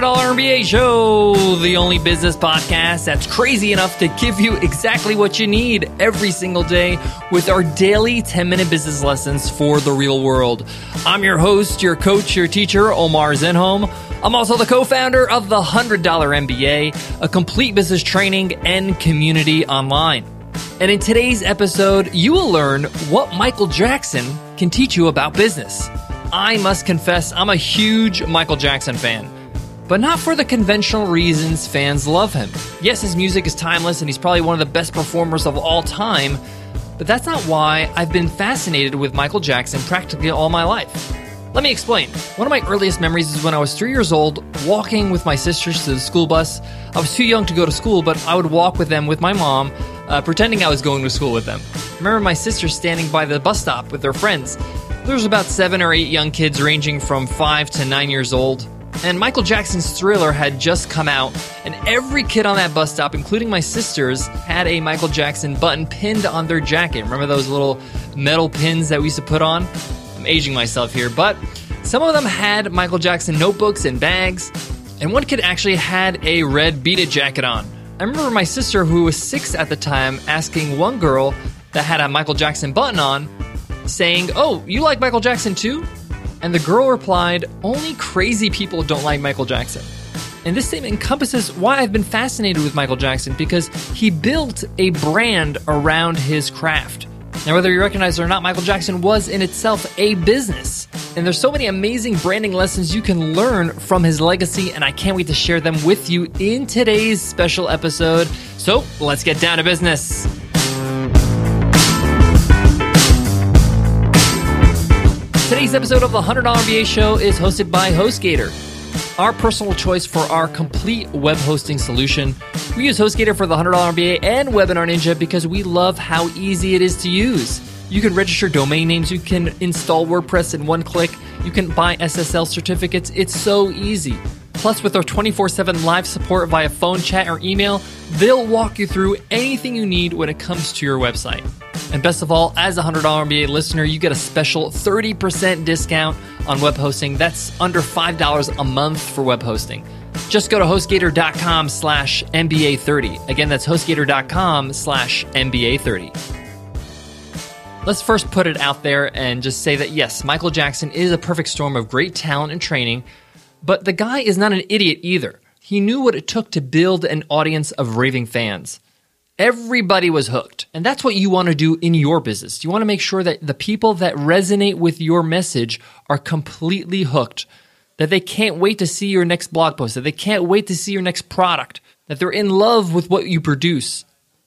$100 MBA Show, the only business podcast that's crazy enough to give you exactly what you need every single day with our daily 10 minute business lessons for the real world. I'm your host, your coach, your teacher, Omar Zenhom. I'm also the co founder of the $100 MBA, a complete business training and community online. And in today's episode, you will learn what Michael Jackson can teach you about business. I must confess, I'm a huge Michael Jackson fan but not for the conventional reasons fans love him. Yes, his music is timeless and he's probably one of the best performers of all time, but that's not why I've been fascinated with Michael Jackson practically all my life. Let me explain. One of my earliest memories is when I was three years old, walking with my sisters to the school bus. I was too young to go to school, but I would walk with them with my mom, uh, pretending I was going to school with them. I remember my sisters standing by the bus stop with their friends. There was about seven or eight young kids ranging from five to nine years old. And Michael Jackson's Thriller had just come out, and every kid on that bus stop, including my sisters, had a Michael Jackson button pinned on their jacket. Remember those little metal pins that we used to put on? I'm aging myself here, but some of them had Michael Jackson notebooks and bags, and one kid actually had a red Beat It jacket on. I remember my sister, who was six at the time, asking one girl that had a Michael Jackson button on, saying, Oh, you like Michael Jackson too? And the girl replied, Only crazy people don't like Michael Jackson. And this statement encompasses why I've been fascinated with Michael Jackson because he built a brand around his craft. Now, whether you recognize it or not, Michael Jackson was in itself a business. And there's so many amazing branding lessons you can learn from his legacy, and I can't wait to share them with you in today's special episode. So let's get down to business. Today's episode of the $100 MBA Show is hosted by HostGator, our personal choice for our complete web hosting solution. We use HostGator for the $100 MBA and Webinar Ninja because we love how easy it is to use. You can register domain names, you can install WordPress in one click, you can buy SSL certificates. It's so easy. Plus, with our 24 7 live support via phone, chat, or email, they'll walk you through anything you need when it comes to your website. And best of all, as a $100 MBA listener, you get a special 30% discount on web hosting. That's under $5 a month for web hosting. Just go to HostGator.com slash MBA30. Again, that's HostGator.com slash MBA30. Let's first put it out there and just say that yes, Michael Jackson is a perfect storm of great talent and training, but the guy is not an idiot either. He knew what it took to build an audience of raving fans. Everybody was hooked. And that's what you want to do in your business. You want to make sure that the people that resonate with your message are completely hooked, that they can't wait to see your next blog post, that they can't wait to see your next product, that they're in love with what you produce.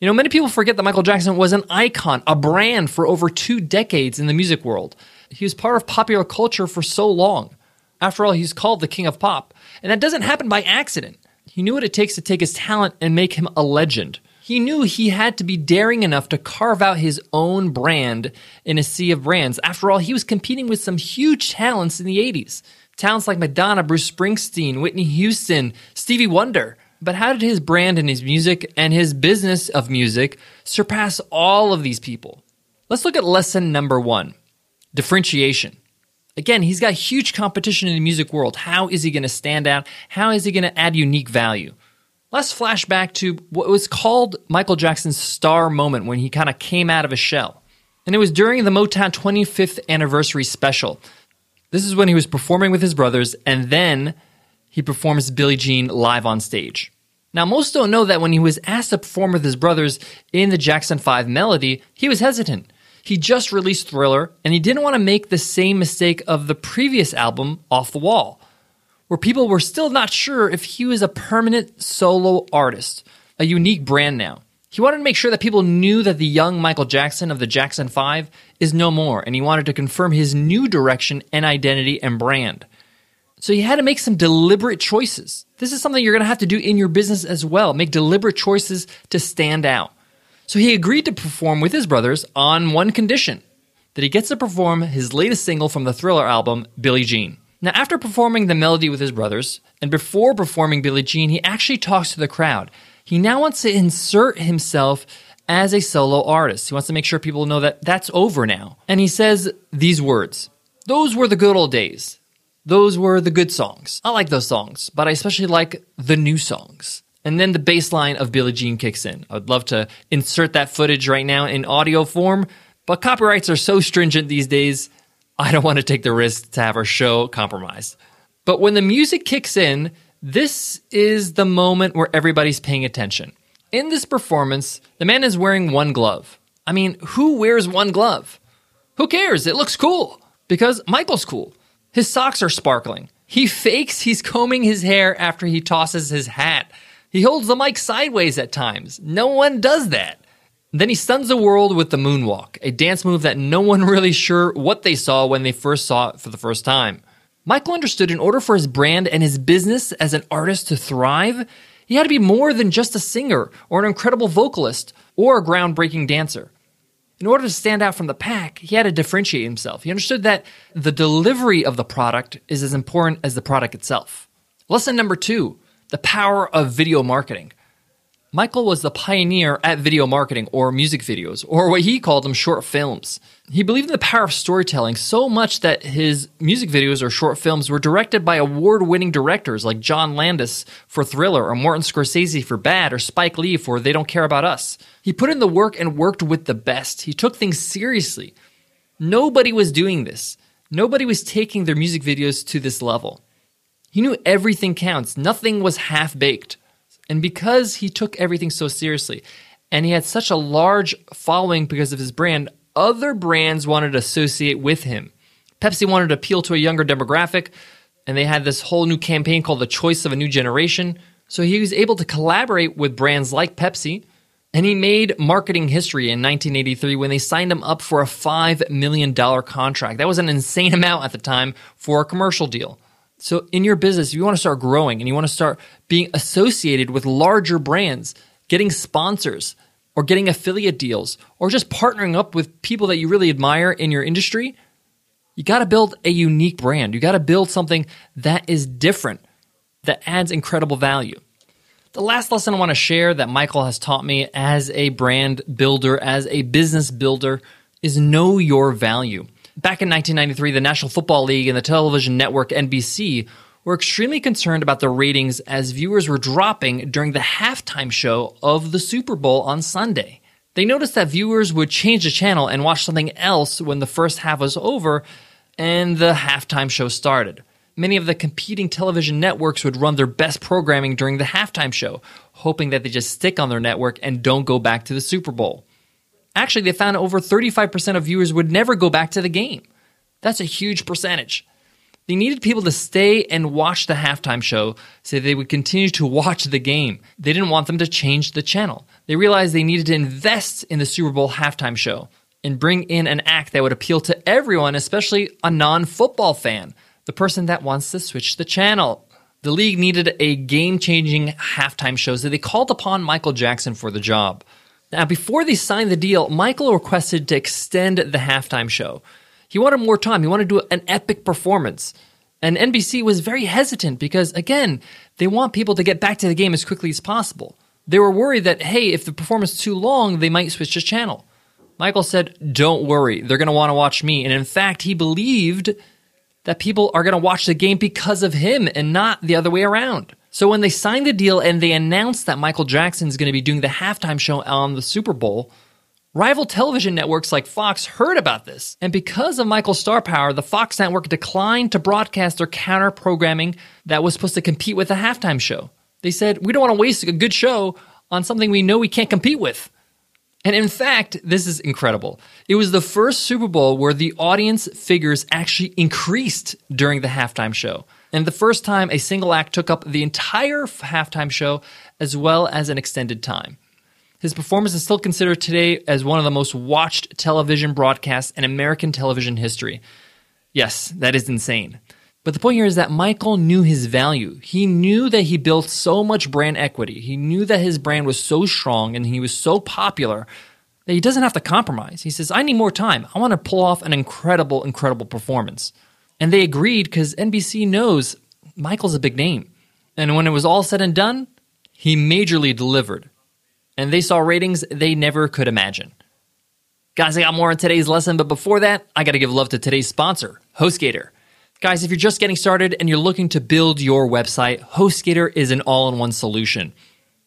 You know, many people forget that Michael Jackson was an icon, a brand for over two decades in the music world. He was part of popular culture for so long. After all, he's called the king of pop. And that doesn't happen by accident. He knew what it takes to take his talent and make him a legend. He knew he had to be daring enough to carve out his own brand in a sea of brands. After all, he was competing with some huge talents in the 80s. Talents like Madonna, Bruce Springsteen, Whitney Houston, Stevie Wonder. But how did his brand and his music and his business of music surpass all of these people? Let's look at lesson number one differentiation. Again, he's got huge competition in the music world. How is he going to stand out? How is he going to add unique value? Let's flash back to what was called Michael Jackson's star moment when he kind of came out of a shell. And it was during the Motown 25th anniversary special. This is when he was performing with his brothers, and then he performs Billie Jean live on stage. Now, most don't know that when he was asked to perform with his brothers in the Jackson 5 melody, he was hesitant. He just released Thriller, and he didn't want to make the same mistake of the previous album, Off the Wall where people were still not sure if he was a permanent solo artist, a unique brand now. He wanted to make sure that people knew that the young Michael Jackson of the Jackson 5 is no more, and he wanted to confirm his new direction and identity and brand. So he had to make some deliberate choices. This is something you're going to have to do in your business as well. Make deliberate choices to stand out. So he agreed to perform with his brothers on one condition that he gets to perform his latest single from the Thriller album, Billie Jean. Now, after performing the melody with his brothers, and before performing Billie Jean, he actually talks to the crowd. He now wants to insert himself as a solo artist. He wants to make sure people know that that's over now. And he says these words Those were the good old days. Those were the good songs. I like those songs, but I especially like the new songs. And then the bass line of Billie Jean kicks in. I would love to insert that footage right now in audio form, but copyrights are so stringent these days, I don't want to take the risk to have our show compromised. But when the music kicks in, this is the moment where everybody's paying attention. In this performance, the man is wearing one glove. I mean, who wears one glove? Who cares? It looks cool. Because Michael's cool. His socks are sparkling. He fakes he's combing his hair after he tosses his hat. He holds the mic sideways at times. No one does that. Then he stuns the world with the moonwalk, a dance move that no one really sure what they saw when they first saw it for the first time. Michael understood in order for his brand and his business as an artist to thrive, he had to be more than just a singer or an incredible vocalist or a groundbreaking dancer. In order to stand out from the pack, he had to differentiate himself. He understood that the delivery of the product is as important as the product itself. Lesson number two the power of video marketing. Michael was the pioneer at video marketing or music videos, or what he called them short films. He believed in the power of storytelling so much that his music videos or short films were directed by award winning directors like John Landis for Thriller, or Martin Scorsese for Bad, or Spike Lee for They Don't Care About Us. He put in the work and worked with the best. He took things seriously. Nobody was doing this. Nobody was taking their music videos to this level. He knew everything counts, nothing was half baked. And because he took everything so seriously, and he had such a large following because of his brand, other brands wanted to associate with him. Pepsi wanted to appeal to a younger demographic, and they had this whole new campaign called The Choice of a New Generation. So he was able to collaborate with brands like Pepsi, and he made marketing history in 1983 when they signed him up for a $5 million contract. That was an insane amount at the time for a commercial deal. So, in your business, if you want to start growing and you want to start being associated with larger brands, getting sponsors, or getting affiliate deals, or just partnering up with people that you really admire in your industry, you got to build a unique brand. You got to build something that is different, that adds incredible value. The last lesson I want to share that Michael has taught me as a brand builder, as a business builder, is know your value. Back in 1993, the National Football League and the television network NBC were extremely concerned about the ratings as viewers were dropping during the halftime show of the Super Bowl on Sunday. They noticed that viewers would change the channel and watch something else when the first half was over and the halftime show started. Many of the competing television networks would run their best programming during the halftime show, hoping that they just stick on their network and don't go back to the Super Bowl. Actually, they found over 35% of viewers would never go back to the game. That's a huge percentage. They needed people to stay and watch the halftime show so they would continue to watch the game. They didn't want them to change the channel. They realized they needed to invest in the Super Bowl halftime show and bring in an act that would appeal to everyone, especially a non football fan, the person that wants to switch the channel. The league needed a game changing halftime show, so they called upon Michael Jackson for the job. Now, before they signed the deal, Michael requested to extend the halftime show. He wanted more time. He wanted to do an epic performance. And NBC was very hesitant because, again, they want people to get back to the game as quickly as possible. They were worried that, hey, if the performance is too long, they might switch the channel. Michael said, don't worry, they're going to want to watch me. And in fact, he believed that people are going to watch the game because of him and not the other way around. So when they signed the deal and they announced that Michael Jackson is going to be doing the halftime show on the Super Bowl, rival television networks like Fox heard about this. And because of Michael's star power, the Fox network declined to broadcast their counter programming that was supposed to compete with the halftime show. They said, "We don't want to waste a good show on something we know we can't compete with." And in fact, this is incredible. It was the first Super Bowl where the audience figures actually increased during the halftime show and the first time a single act took up the entire halftime show as well as an extended time. His performance is still considered today as one of the most watched television broadcasts in American television history. Yes, that is insane. But the point here is that Michael knew his value. He knew that he built so much brand equity. He knew that his brand was so strong and he was so popular that he doesn't have to compromise. He says, I need more time. I want to pull off an incredible, incredible performance. And they agreed because NBC knows Michael's a big name. And when it was all said and done, he majorly delivered. And they saw ratings they never could imagine. Guys, I got more on today's lesson, but before that, I got to give love to today's sponsor, HostGator. Guys, if you're just getting started and you're looking to build your website, HostGator is an all in one solution.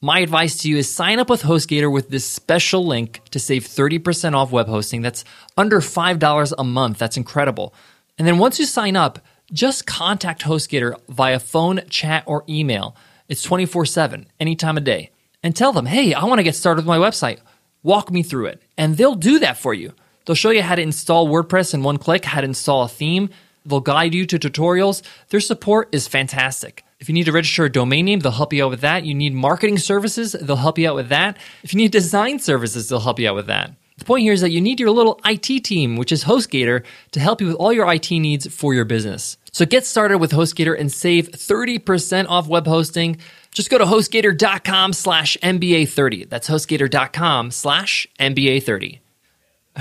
My advice to you is sign up with HostGator with this special link to save 30% off web hosting. That's under $5 a month. That's incredible. And then once you sign up, just contact HostGator via phone, chat, or email. It's 24 7, any time of day. And tell them, hey, I want to get started with my website. Walk me through it. And they'll do that for you. They'll show you how to install WordPress in one click, how to install a theme. They'll guide you to tutorials. Their support is fantastic. If you need to register a domain name, they'll help you out with that. You need marketing services, they'll help you out with that. If you need design services, they'll help you out with that. The point here is that you need your little IT team, which is HostGator, to help you with all your IT needs for your business. So get started with HostGator and save 30% off web hosting. Just go to HostGator.com slash MBA30. That's HostGator.com slash MBA30.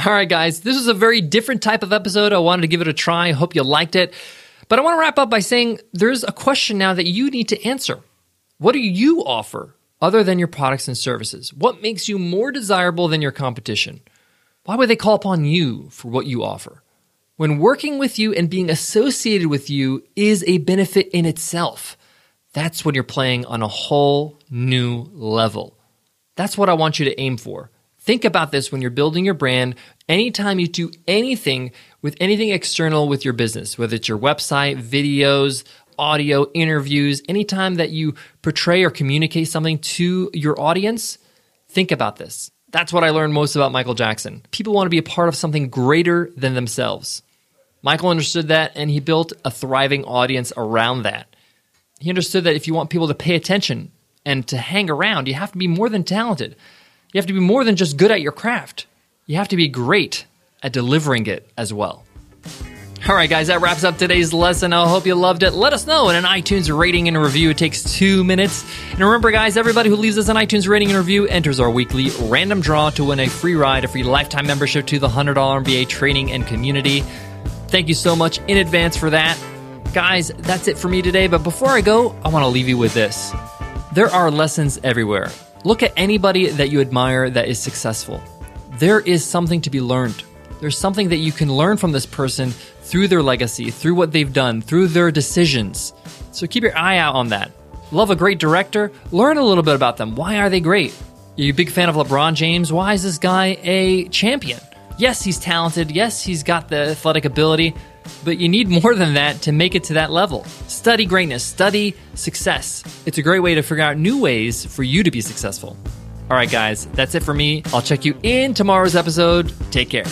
All right, guys, this was a very different type of episode. I wanted to give it a try. I hope you liked it. But I want to wrap up by saying there's a question now that you need to answer. What do you offer other than your products and services? What makes you more desirable than your competition? Why would they call upon you for what you offer? When working with you and being associated with you is a benefit in itself, that's when you're playing on a whole new level. That's what I want you to aim for. Think about this when you're building your brand. Anytime you do anything with anything external with your business, whether it's your website, videos, audio, interviews, anytime that you portray or communicate something to your audience, think about this. That's what I learned most about Michael Jackson. People want to be a part of something greater than themselves. Michael understood that and he built a thriving audience around that. He understood that if you want people to pay attention and to hang around, you have to be more than talented. You have to be more than just good at your craft. You have to be great at delivering it as well. All right, guys, that wraps up today's lesson. I hope you loved it. Let us know in an iTunes rating and review. It takes two minutes. And remember, guys, everybody who leaves us an iTunes rating and review enters our weekly random draw to win a free ride, a free lifetime membership to the $100 MBA training and community. Thank you so much in advance for that. Guys, that's it for me today. But before I go, I want to leave you with this there are lessons everywhere. Look at anybody that you admire that is successful. There is something to be learned. There's something that you can learn from this person through their legacy, through what they've done, through their decisions. So keep your eye out on that. Love a great director? Learn a little bit about them. Why are they great? Are you a big fan of LeBron James? Why is this guy a champion? Yes, he's talented. Yes, he's got the athletic ability, but you need more than that to make it to that level. Study greatness, study success. It's a great way to figure out new ways for you to be successful. All right, guys, that's it for me. I'll check you in tomorrow's episode. Take care.